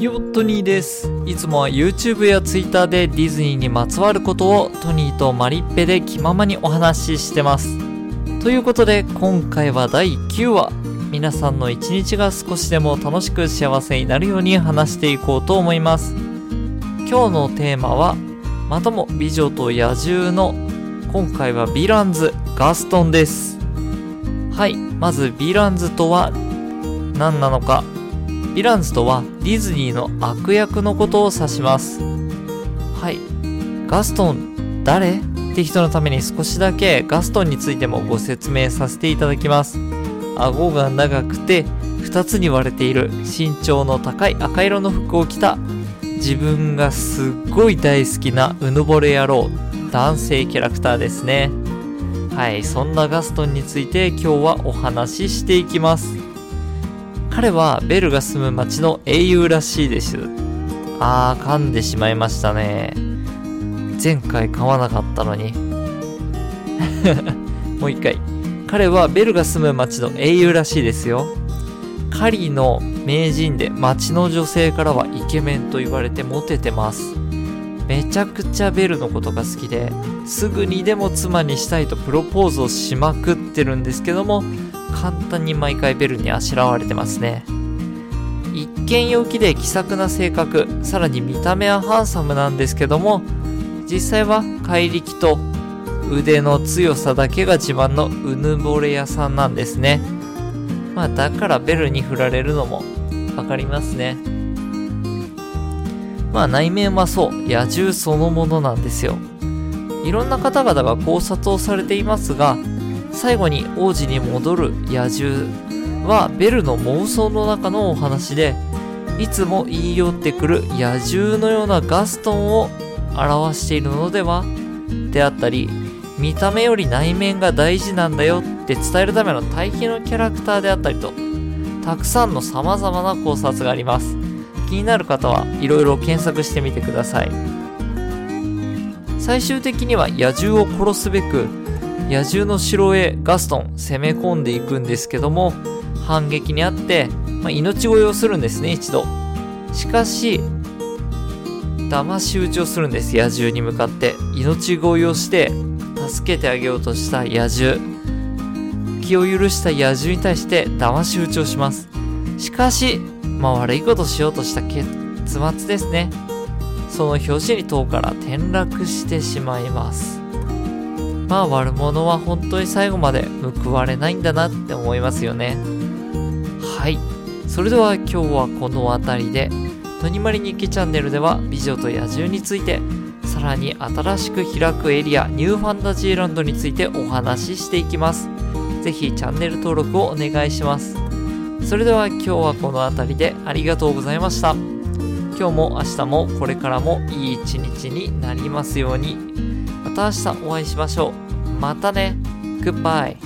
よっトニーですいつもは YouTube や Twitter でディズニーにまつわることをトニーとマリッペで気ままにお話ししてます。ということで今回は第9話皆さんの一日が少しでも楽しく幸せになるように話していこうと思います。今日のテーマはまたも美女と野獣の今回はヴィランズガストンです。はいまずヴィランズとは何なのか？ヴィランズとはディズニーの悪役のことを指します。はい。ガストン誰？って人のために少しだけガストンについてもご説明させていただきます。顎が長くて2つに割れている。身長の高い赤色の服を着た。自分がすっごい大好きなうぬぼれ野郎。男性キャラクターですね。はい。そんなガストンについて今日はお話ししていきます。彼はベルが住む町の英雄らしいです。あー噛んでしまいましたね。前回噛まなかったのに。もう一回。彼はベルが住む町の英雄らしいですよ。狩りの名人で町の女性からはイケメンと言われてモテてます。めちゃくちゃベルのことが好きですぐにでも妻にしたいとプロポーズをしまくってるんですけども簡単に毎回ベルにあしらわれてますね。一見陽気で気さくな性格。さらに見た目はハンサムなんですけども実際は怪力と腕の強さだけが自慢のうぬぼれ屋さんなんですね。まあだからベルに振られるのもわかりますね。まあ内面はそう。野獣そのものなんですよ。いろんな方々が考察をされていますが最後に王子に戻る野獣はベルの妄想の中のお話でいつも言い寄ってくる野獣のようなガストンを表しているのではであったり見た目より内面が大事なんだよって伝えるための対比のキャラクターであったりとたくさんの様々な考察があります。気になる方はいろいろ検索してみてください。最終的には野獣を殺すべく野獣の城へガストン攻め込んでいくんですけども反撃にあって、まあ、命乞いをするんですね一度。しかし騙し討ちをするんです野獣に向かって。命乞いをして助けてあげようとした野獣。気を許した野獣に対して騙し討ちをします。しかしまあ悪いことしようとした結末ですね。その拍子に塔から転落してしまいます。まあ悪者は本当に最後まで報われないんだなって思いますよね。はい。それでは今日はこの辺りでトニマリ日記チャンネルでは美女と野獣についてさらに新しく開くエリアニューファンタジーランドについてお話ししていきます。ぜひチャンネル登録をお願いします。それでは今日はこの辺りでありがとうございました。今日も明日もこれからもいい一日になりますように。また明日お会いしましょう。またね。グッバイ